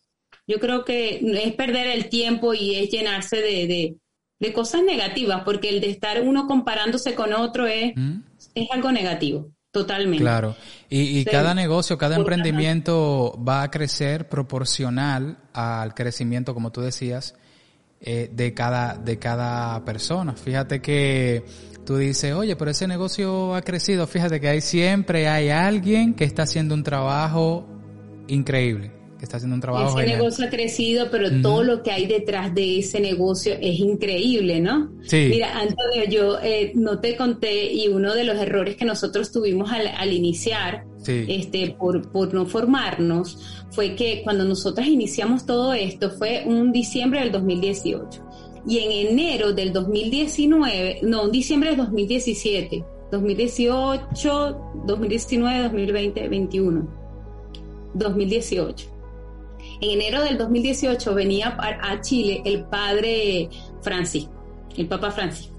Yo creo que es perder el tiempo y es llenarse de, de, cosas negativas, porque el de estar uno comparándose con otro es, ¿Mm? es algo negativo. Totalmente. Claro. Y, cada negocio, cada emprendimiento va a crecer proporcional al crecimiento, como tú decías, eh, de, cada, de cada persona. Fíjate que tú dices, oye, pero ese negocio ha crecido. Fíjate que hay siempre hay alguien que está haciendo un trabajo increíble que está haciendo un trabajo. Ese negocio ha crecido, pero todo lo que hay detrás de ese negocio es increíble, ¿no? Sí. Mira, Antonio, yo eh, no te conté y uno de los errores que nosotros tuvimos al, iniciar, este, por, por no formarnos, fue que cuando nosotros iniciamos todo esto fue un diciembre del 2018 y en enero del 2019, no, un diciembre del 2017, 2018, 2019, 2020, 2021, 2018 en enero del 2018 venía a Chile el padre Francisco, el Papa Francisco.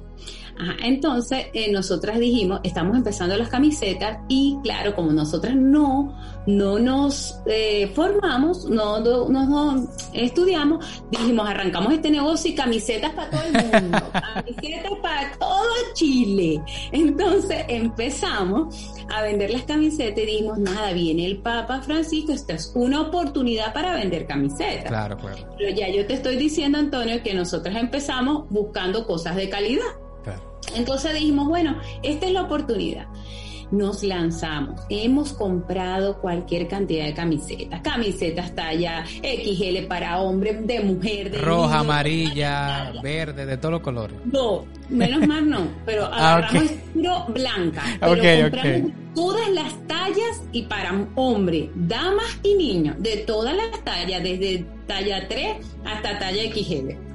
Entonces, eh, nosotras dijimos, estamos empezando las camisetas y claro, como nosotras no, no nos eh, formamos, no, no, no, estudiamos, dijimos, arrancamos este negocio y camisetas para todo el mundo, camisetas para todo Chile. Entonces empezamos a vender las camisetas y dijimos, nada, viene el Papa Francisco, esta es una oportunidad para vender camisetas. Claro, claro. Pero ya yo te estoy diciendo, Antonio, que nosotros empezamos buscando cosas de calidad. Entonces dijimos, bueno, esta es la oportunidad nos lanzamos. Hemos comprado cualquier cantidad de camisetas. Camisetas talla XL para hombre, de mujer, de roja, amarilla, verde, de todos los colores. No, menos mal no, pero ah, agarramos okay. blanca. Pero compramos todas las tallas y para hombre, damas y niños, de todas las tallas, desde talla 3 hasta talla XL.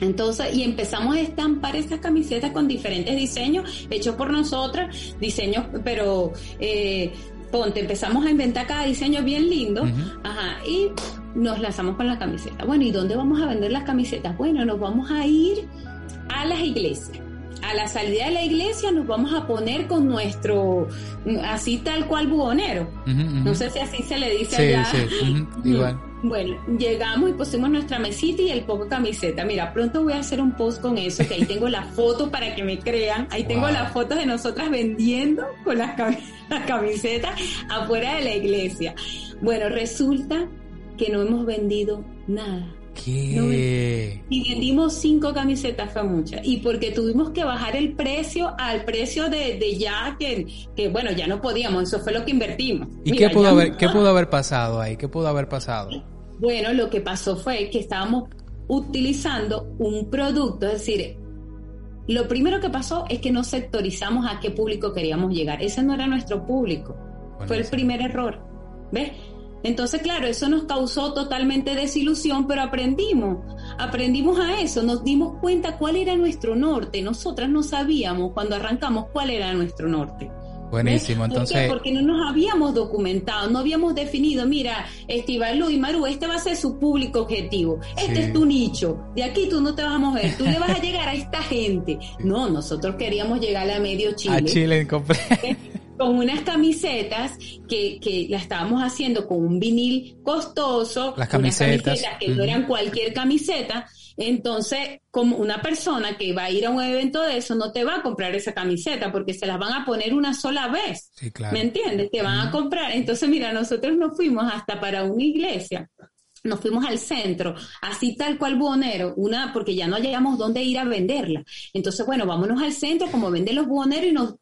Entonces, y empezamos a estampar esas camisetas con diferentes diseños hechos por nosotras, diseños, pero eh, ponte, empezamos a inventar cada diseño bien lindo, ajá, y nos lanzamos con la camiseta. Bueno, ¿y dónde vamos a vender las camisetas? Bueno, nos vamos a ir a las iglesias. A la salida de la iglesia nos vamos a poner con nuestro, así tal cual buhonero. No sé si así se le dice sí, allá. Sí, igual. Bueno, llegamos y pusimos nuestra mesita y el poco camiseta. Mira, pronto voy a hacer un post con eso, que ahí tengo la foto para que me crean. Ahí tengo las fotos de nosotras vendiendo con las, camisetas afuera de la iglesia. Bueno, resulta que no hemos vendido nada. ¿Qué? y vendimos cinco camisetas, fue mucha. Y porque tuvimos que bajar el precio al precio de, de ya que, que, bueno, ya no podíamos, eso fue lo que invertimos. ¿Y qué, pudo haber, qué pudo haber pasado ahí? ¿Qué pudo haber pasado? Bueno, lo que pasó fue que estábamos utilizando un producto, es decir, lo primero que pasó es que no sectorizamos a qué público queríamos llegar. Ese no era nuestro público. fue el primer error. ¿Ves? Entonces, claro, eso nos causó totalmente desilusión, pero aprendimos, aprendimos a eso, nos dimos cuenta cuál era nuestro norte. Nosotras no sabíamos cuando arrancamos cuál era nuestro norte. Buenísimo, entonces. Porque no nos habíamos documentado, no habíamos definido, mira, Estivalú y Maru, este va a ser su público objetivo, este es tu nicho, de aquí tú no te vas a mover, tú le vas a llegar a esta gente. No, nosotros queríamos llegar a medio Chile. A Chile en con unas camisetas que, que la estábamos haciendo con un vinil costoso, las camisetas, que no eran cualquier camiseta. Entonces, como una persona que va a ir a un evento de eso, no te va a comprar esa camiseta porque se las van a poner una sola vez. Sí, claro. ¿Me entiendes? Te van a comprar. Entonces, mira, nosotros nos fuimos hasta para una iglesia nos fuimos al centro, así tal cual buhonero, una, porque ya no hallamos dónde ir a venderla. Entonces, bueno, vámonos al centro, como venden los buhoneros, y nos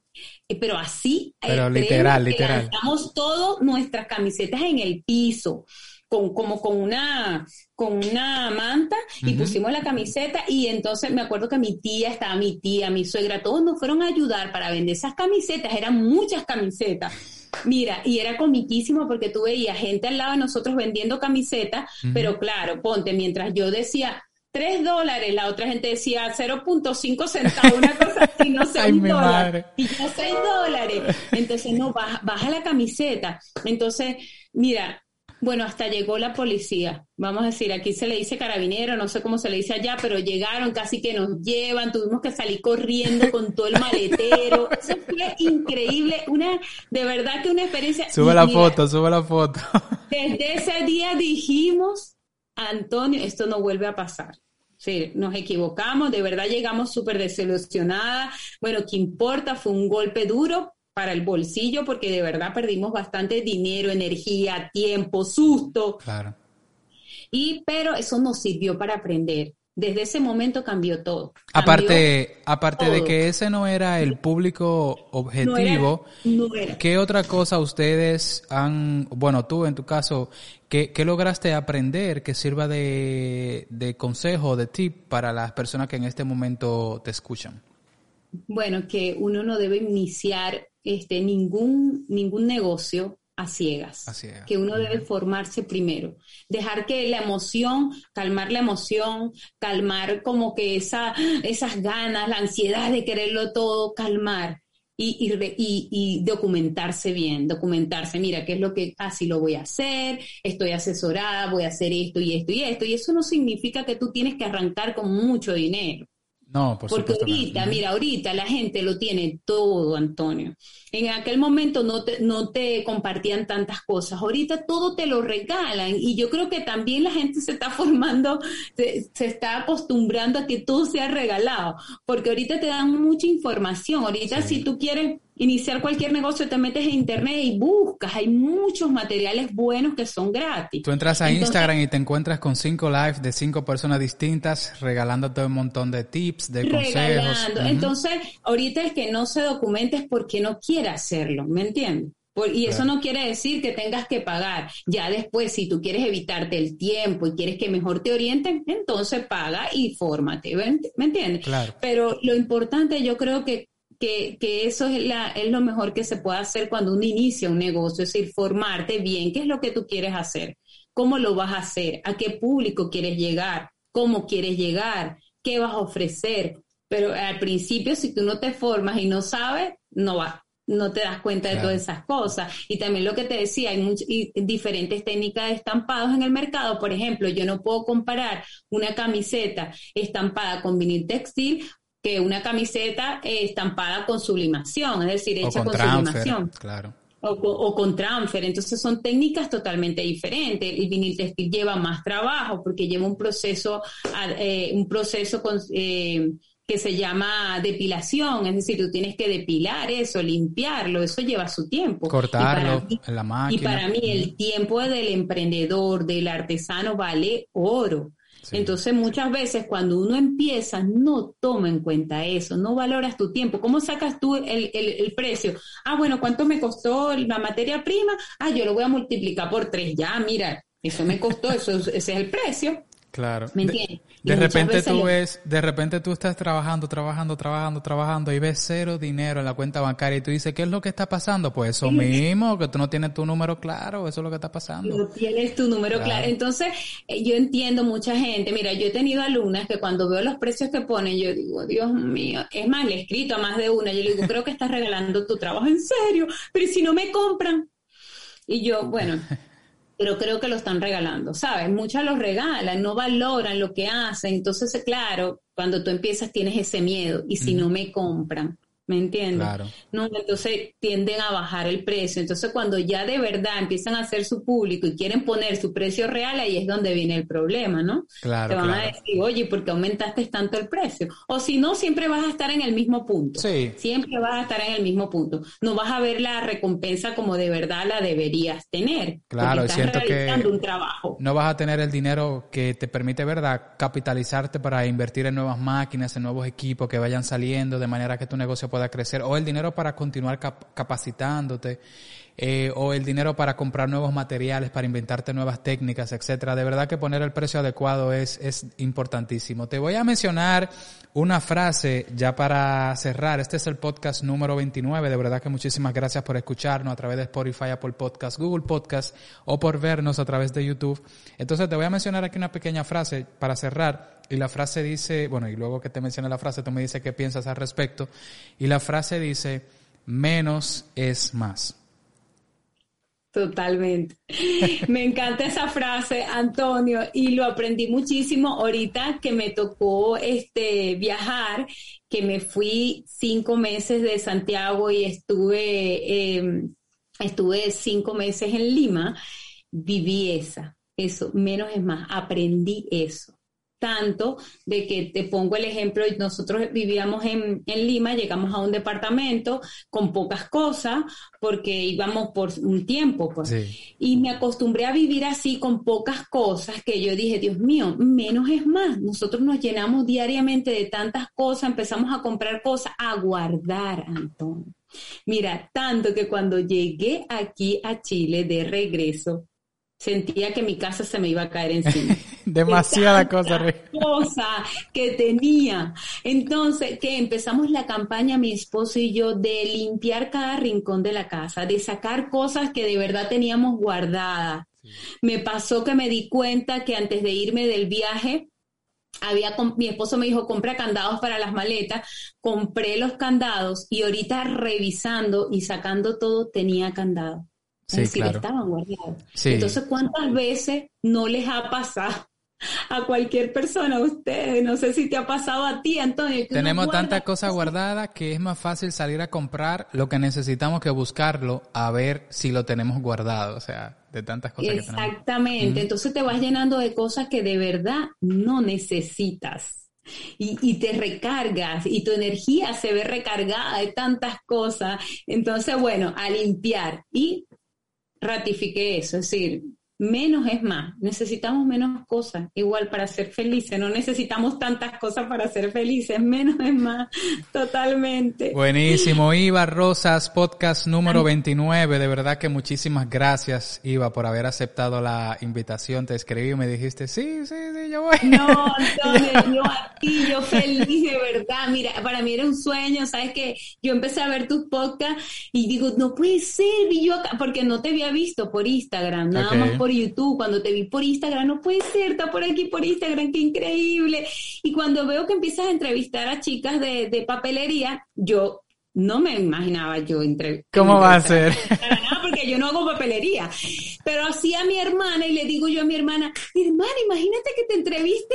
pero así, eh, pero literal, literal. Lanzamos todas nuestras camisetas en el piso. con, como con una, con una manta y pusimos la camiseta y entonces me acuerdo que mi tía estaba, mi tía, mi suegra, todos nos fueron a ayudar para vender esas camisetas, eran muchas camisetas. Mira, y era comiquísimo porque tú veías gente al lado de nosotros vendiendo camisetas, pero claro, ponte, mientras yo decía, 3 dólares, la otra gente decía 0.5 centavos, una cosa así, no sé, un dólar. Y yo 6 dólares. Entonces, no, baja, baja la camiseta. Entonces, mira, bueno, hasta llegó la policía. Vamos a decir, aquí se le dice carabinero, no sé cómo se le dice allá, pero llegaron, casi que nos llevan, tuvimos que salir corriendo con todo el maletero. Eso fue increíble, una, de verdad que una experiencia. Sube la foto, sube la foto. Desde ese día dijimos, Antonio, esto no vuelve a pasar. Sí, nos equivocamos, de verdad llegamos súper desilusionadas. Bueno, ¿qué importa? Fue un golpe duro para el bolsillo porque de verdad perdimos bastante dinero, energía, tiempo, susto. Claro. Y, pero eso nos sirvió para aprender. Desde ese momento cambió todo. aparte, aparte de que ese no era el público objetivo, ¿qué otra cosa ustedes han, bueno, tú en tu caso, ¿qué, lograste aprender que sirva de, de consejo, de tip para las personas que en este momento te escuchan? Bueno, que uno no debe iniciar este, ningún, ningún negocio a ciegas, que uno debe formarse primero, dejar que la emoción, calmar la emoción, calmar como que esa, esas ganas, la ansiedad de quererlo todo, calmar y, y, y, documentarse bien, documentarse, mira, qué es lo que, así ah, lo voy a hacer, estoy asesorada, voy a hacer esto y esto y esto, y eso no significa que tú tienes que arrancar con mucho dinero. No, por Porque ahorita, mira, ahorita la gente lo tiene todo, Antonio. En aquel momento no te, no te compartían tantas cosas. Ahorita todo te lo regalan. Y yo creo que también la gente se está formando, se, se está acostumbrando a que todo sea regalado. Porque ahorita te dan mucha información. Ahorita si tú quieres iniciar cualquier negocio, te metes en internet y buscas. Hay muchos materiales buenos que son gratis. Tú entras a Instagram y te encuentras con cinco lives de cinco personas distintas regalándote un montón de tips, de consejos. Entonces, ahorita el que no se documente es porque no quiere hacerlo, ¿me entiendes? y eso no quiere decir que tengas que pagar. Ya después, si tú quieres evitarte el tiempo y quieres que mejor te orienten, entonces paga y fórmate, ¿me entiendes? Claro. Pero lo importante yo creo que que, que, eso es, la, es lo mejor que se puede hacer cuando uno inicia un negocio, es decir, formarte bien, qué es lo que tú quieres hacer, cómo lo vas a hacer, a qué público quieres llegar, cómo quieres llegar, qué vas a ofrecer. Pero al principio, si tú no te formas y no sabes, no vas, no te das cuenta de todas esas cosas. Y también lo que te decía, hay diferentes técnicas de estampados en el mercado. Por ejemplo, yo no puedo comparar una camiseta estampada con vinil textil que una camiseta eh, estampada con sublimación, es decir, hecha con, sublimación. Claro. O, con transfer. Entonces son técnicas totalmente diferentes. El vinil textil lleva más trabajo porque lleva un proceso, eh, un proceso eh, que se llama depilación, es decir, tú tienes que depilar eso, limpiarlo, eso lleva su tiempo. Cortarlo en la máquina. Y para mí el tiempo del emprendedor, del artesano vale oro. Entonces muchas veces cuando uno empieza no toma en cuenta eso, no valoras tu tiempo. ¿Cómo sacas tú el, el, precio? Ah, bueno, ¿cuánto me costó la materia prima? Ah, yo lo voy a multiplicar por tres. Ya, mira, eso me costó, eso, ese es el precio. Claro. De, repente tú ves, de repente tú estás trabajando, trabajando, trabajando, trabajando y ves cero dinero en la cuenta bancaria y tú dices, ¿qué es lo que está pasando? Pues eso mismo, que tú no tienes tu número claro, eso es lo que está pasando. No tienes tu número claro. Entonces, eh, yo entiendo mucha gente, mira, yo he tenido alumnas que cuando veo los precios que ponen, yo digo, Dios mío, es más, le he escrito a más de una, yo le digo, creo que estás regalando tu trabajo en serio, pero si no me compran? Y yo, bueno, pero creo que lo están regalando, ¿sabes? Muchas lo regalan, no valoran lo que hacen, entonces, claro, cuando tú empiezas tienes ese miedo, y si no me compran, ¿me entiendes? Claro. No, entonces tienden a bajar el precio. Entonces cuando ya de verdad empiezan a hacer su público y quieren poner su precio real, ahí es donde viene el problema, ¿no? Claro. Te van a decir, oye, ¿por qué aumentaste tanto el precio? O si no, siempre vas a estar en el mismo punto. Sí. Siempre vas a estar en el mismo punto. No vas a ver la recompensa como de verdad la deberías tener. Claro, estás siento realizando un trabajo. No vas a tener el dinero que te permite, ¿verdad?, capitalizarte para invertir en nuevas máquinas, en nuevos equipos que vayan saliendo de manera que tu negocio pueda crecer, o el dinero para continuar capacitándote, eh, o el dinero para comprar nuevos materiales, para inventarte nuevas técnicas, etcétera. De verdad que poner el precio adecuado es, es importantísimo. Te voy a mencionar una frase ya para cerrar. Este es el podcast número 29. De verdad que muchísimas gracias por escucharnos a través de Spotify, Apple Podcast, Google Podcast o por vernos a través de YouTube. Entonces te voy a mencionar aquí una pequeña frase para cerrar. Y la frase dice, bueno, y luego que te mencione la frase, tú me dices qué piensas al respecto. Y la frase dice, menos es más. Totalmente. Me encanta esa frase, Antonio, y lo aprendí muchísimo ahorita que me tocó este viajar, que me fui cinco meses de Santiago y estuve, em, estuve cinco meses en Lima, viví esa, eso, menos es más, aprendí eso tanto de que te pongo el ejemplo, nosotros vivíamos en, Lima, llegamos a un departamento con pocas cosas porque íbamos por un tiempo, pues. Y me acostumbré a vivir así con pocas cosas que yo dije, Dios mío, menos es más. Nosotros nos llenamos diariamente de tantas cosas, empezamos a comprar cosas, a guardar, Antonio. Mira, tanto que cuando llegué aquí a Chile de regreso, sentía que mi casa se me iba a caer encima. Demasiada cosa. cosa que tenía. Entonces, que empezamos la campaña, mi esposo y yo, de limpiar cada rincón de la casa, de sacar cosas que de verdad teníamos guardadas. Me pasó que me di cuenta que antes de irme del viaje, había mi esposo me dijo compra candados para las maletas, compré los candados y ahorita revisando y sacando todo tenía candado. Sí, estaban guardados. Entonces, ¿cuántas veces no les ha pasado a cualquier persona, a ustedes? No sé si te ha pasado a ti, Antonio. Tenemos tantas cosas guardadas que es más fácil salir a comprar lo que necesitamos que buscarlo a ver si lo tenemos guardado. O sea, de tantas cosas que tenemos. Exactamente. Entonces te vas llenando de cosas que de verdad no necesitas. Y, y, te recargas y tu energía se ve recargada de tantas cosas. Entonces, bueno, a limpiar y ratifiqué eso, es decir, menos es más, necesitamos menos cosas, igual para ser felices, no necesitamos tantas cosas para ser felices, menos es más, totalmente. Buenísimo, Iva Rosas, podcast número 29, de verdad que muchísimas gracias, Iva, por haber aceptado la invitación, te escribí y me dijiste, sí, sí, sí, yo voy. No, Antonio, yo aquí, yo feliz, de verdad, mira, para mí era un sueño, sabes que yo empecé a ver tus podcasts y digo, no puede ser, y yo acá, porque no te había visto por Instagram, nada más por YouTube, cuando te vi por Instagram, no puede ser, está por aquí por Instagram, qué increíble. Y cuando veo que empiezas a entrevistar a chicas de, de papelería, yo no me imaginaba yo entre ¿Cómo va a ser? Yo no hago papelería. Pero así a mi hermana y le digo yo a mi hermana, hermana, imagínate que te entreviste.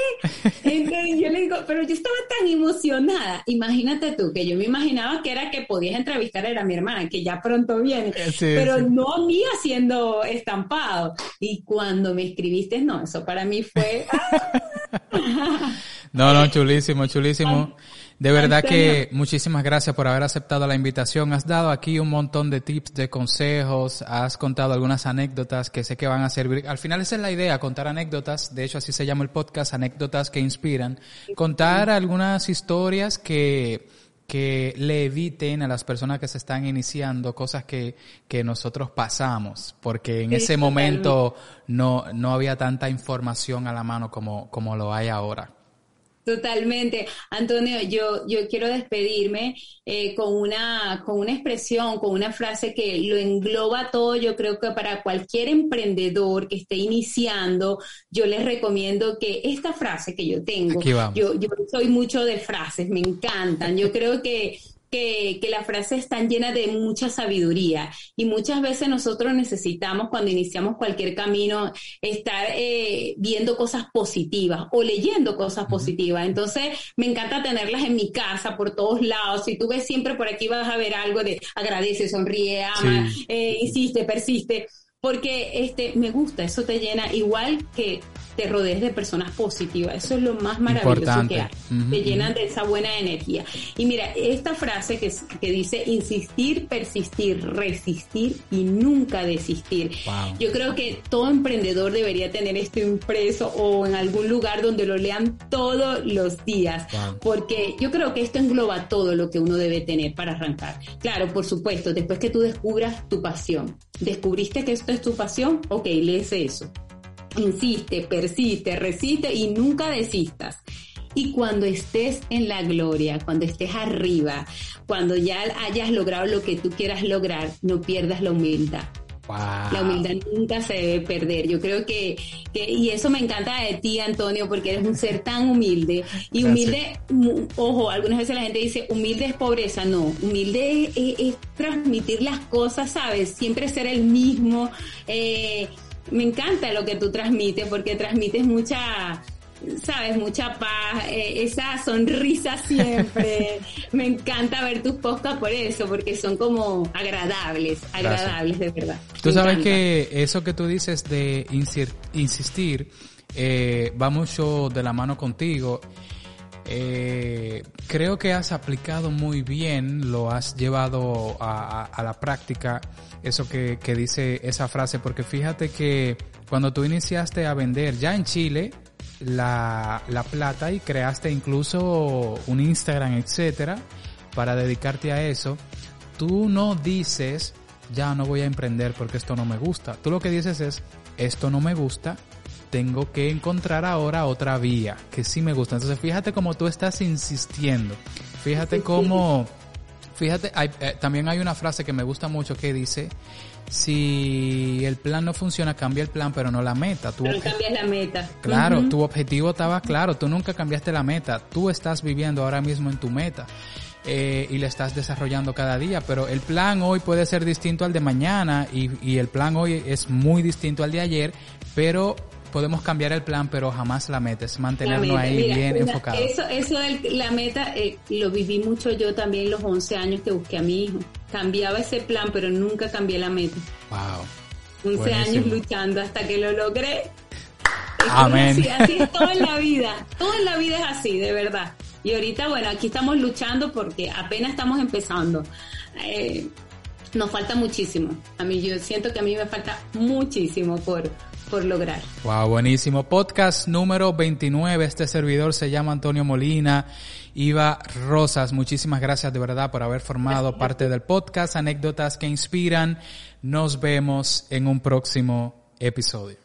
yo le digo, pero yo estaba tan emocionada. Imagínate tú, que yo me imaginaba que era que podías entrevistar era mi hermana, que ya pronto viene. Eh, pero no a mí haciendo estampado. Y cuando me escribiste, no, eso para mí fue... no, no, chulísimo, chulísimo. De verdad que muchísimas gracias por haber aceptado la invitación. Has dado aquí un montón de tips, de consejos, has contado algunas anécdotas que sé que van a servir. Al final esa es la idea, contar anécdotas. De hecho, así se llama el podcast, anécdotas que inspiran. Contar algunas historias que, que le eviten a las personas que se están iniciando cosas que, que nosotros pasamos, porque en ese momento no, no había tanta información a la mano como, como lo hay ahora. Totalmente. Antonio, yo, yo quiero despedirme eh, con, una, con una expresión, con una frase que lo engloba todo. Yo creo que para cualquier emprendedor que esté iniciando, yo les recomiendo que esta frase que yo tengo, yo, yo soy mucho de frases, me encantan. Yo creo que que, que las frases están llenas de mucha sabiduría y muchas veces nosotros necesitamos cuando iniciamos cualquier camino estar eh, viendo cosas positivas o leyendo cosas positivas. Entonces me encanta tenerlas en mi casa por todos lados. Si tú ves siempre por aquí vas a ver algo de agradece, sonríe, ama, eh, insiste, persiste porque este me gusta, eso te llena igual que te rodees de personas positivas, eso es lo más maravilloso que hay, te llenan de esa buena energía. Y mira, esta frase que, que dice insistir, persistir, resistir y nunca desistir. Yo creo que todo emprendedor debería tener esto impreso o en algún lugar donde lo lean todos los días, porque yo creo que esto engloba todo lo que uno debe tener para arrancar. Claro, por supuesto, después que tú descubras tu pasión, descubriste que esto es tu pasión, ok, lees eso Insiste, persiste, resiste y nunca desistas. Y cuando estés en la gloria, cuando estés arriba, cuando ya hayas logrado lo que tú quieras lograr, no pierdas la humildad. La humildad nunca se debe perder. Yo creo que, y eso me encanta de ti, Antonio, porque eres un ser tan humilde. Y humilde, ojo, algunas veces la gente dice, humilde es pobreza. No, humilde es, transmitir las cosas, ¿sabes? Siempre ser el mismo. Eh, me encanta lo que tú transmites porque transmites mucha, sabes, mucha paz, eh, esa sonrisa siempre. me encanta ver tus podcasts por eso, porque son como agradables, agradables de verdad. Tú sabes que eso que tú dices de insistir eh, va mucho de la mano contigo. Eh, creo que has aplicado muy bien, lo has llevado a, a la práctica eso que, que dice esa frase, porque fíjate que cuando tú iniciaste a vender ya en Chile la, la plata y creaste incluso un Instagram, etcétera, para dedicarte a eso, tú no dices, ya no voy a emprender porque esto no me gusta. Tú lo que dices es, esto no me gusta, tengo que encontrar ahora otra vía que sí me gusta. Entonces fíjate cómo tú estás insistiendo. Fíjate cómo Fíjate, eh, también hay una frase que me gusta mucho que dice, si el plan no funciona, cambia el plan, pero no la meta. Tú pero cambias la meta. Claro, tu objetivo estaba claro, tú nunca cambiaste la meta, tú estás viviendo ahora mismo en tu meta. Eh, y la estás desarrollando cada día, pero el plan hoy puede ser distinto al de mañana y, y el plan hoy es muy distinto al de ayer, pero podemos cambiar el plan, pero jamás la meta, es mantenernos ahí bien enfocados. Eso, eso de la meta eh, lo viví mucho yo también los 11 años que busqué a mi hijo. Cambiaba ese plan, pero nunca cambié la meta. Wow. 11 años luchando hasta que lo logré. Amén. Así, es todo en la vida. Todo en la vida es así, de verdad. Y ahorita, bueno, aquí estamos luchando porque apenas estamos empezando. Eh, nos falta muchísimo. A mí yo siento que a mí me falta muchísimo por, por lograr. Wow, buenísimo. Podcast número 29. Este servidor se llama Antonio Molina. Iva Rosas, muchísimas gracias de verdad por haber formado parte del podcast. Anécdotas que inspiran. Nos vemos en un próximo episodio.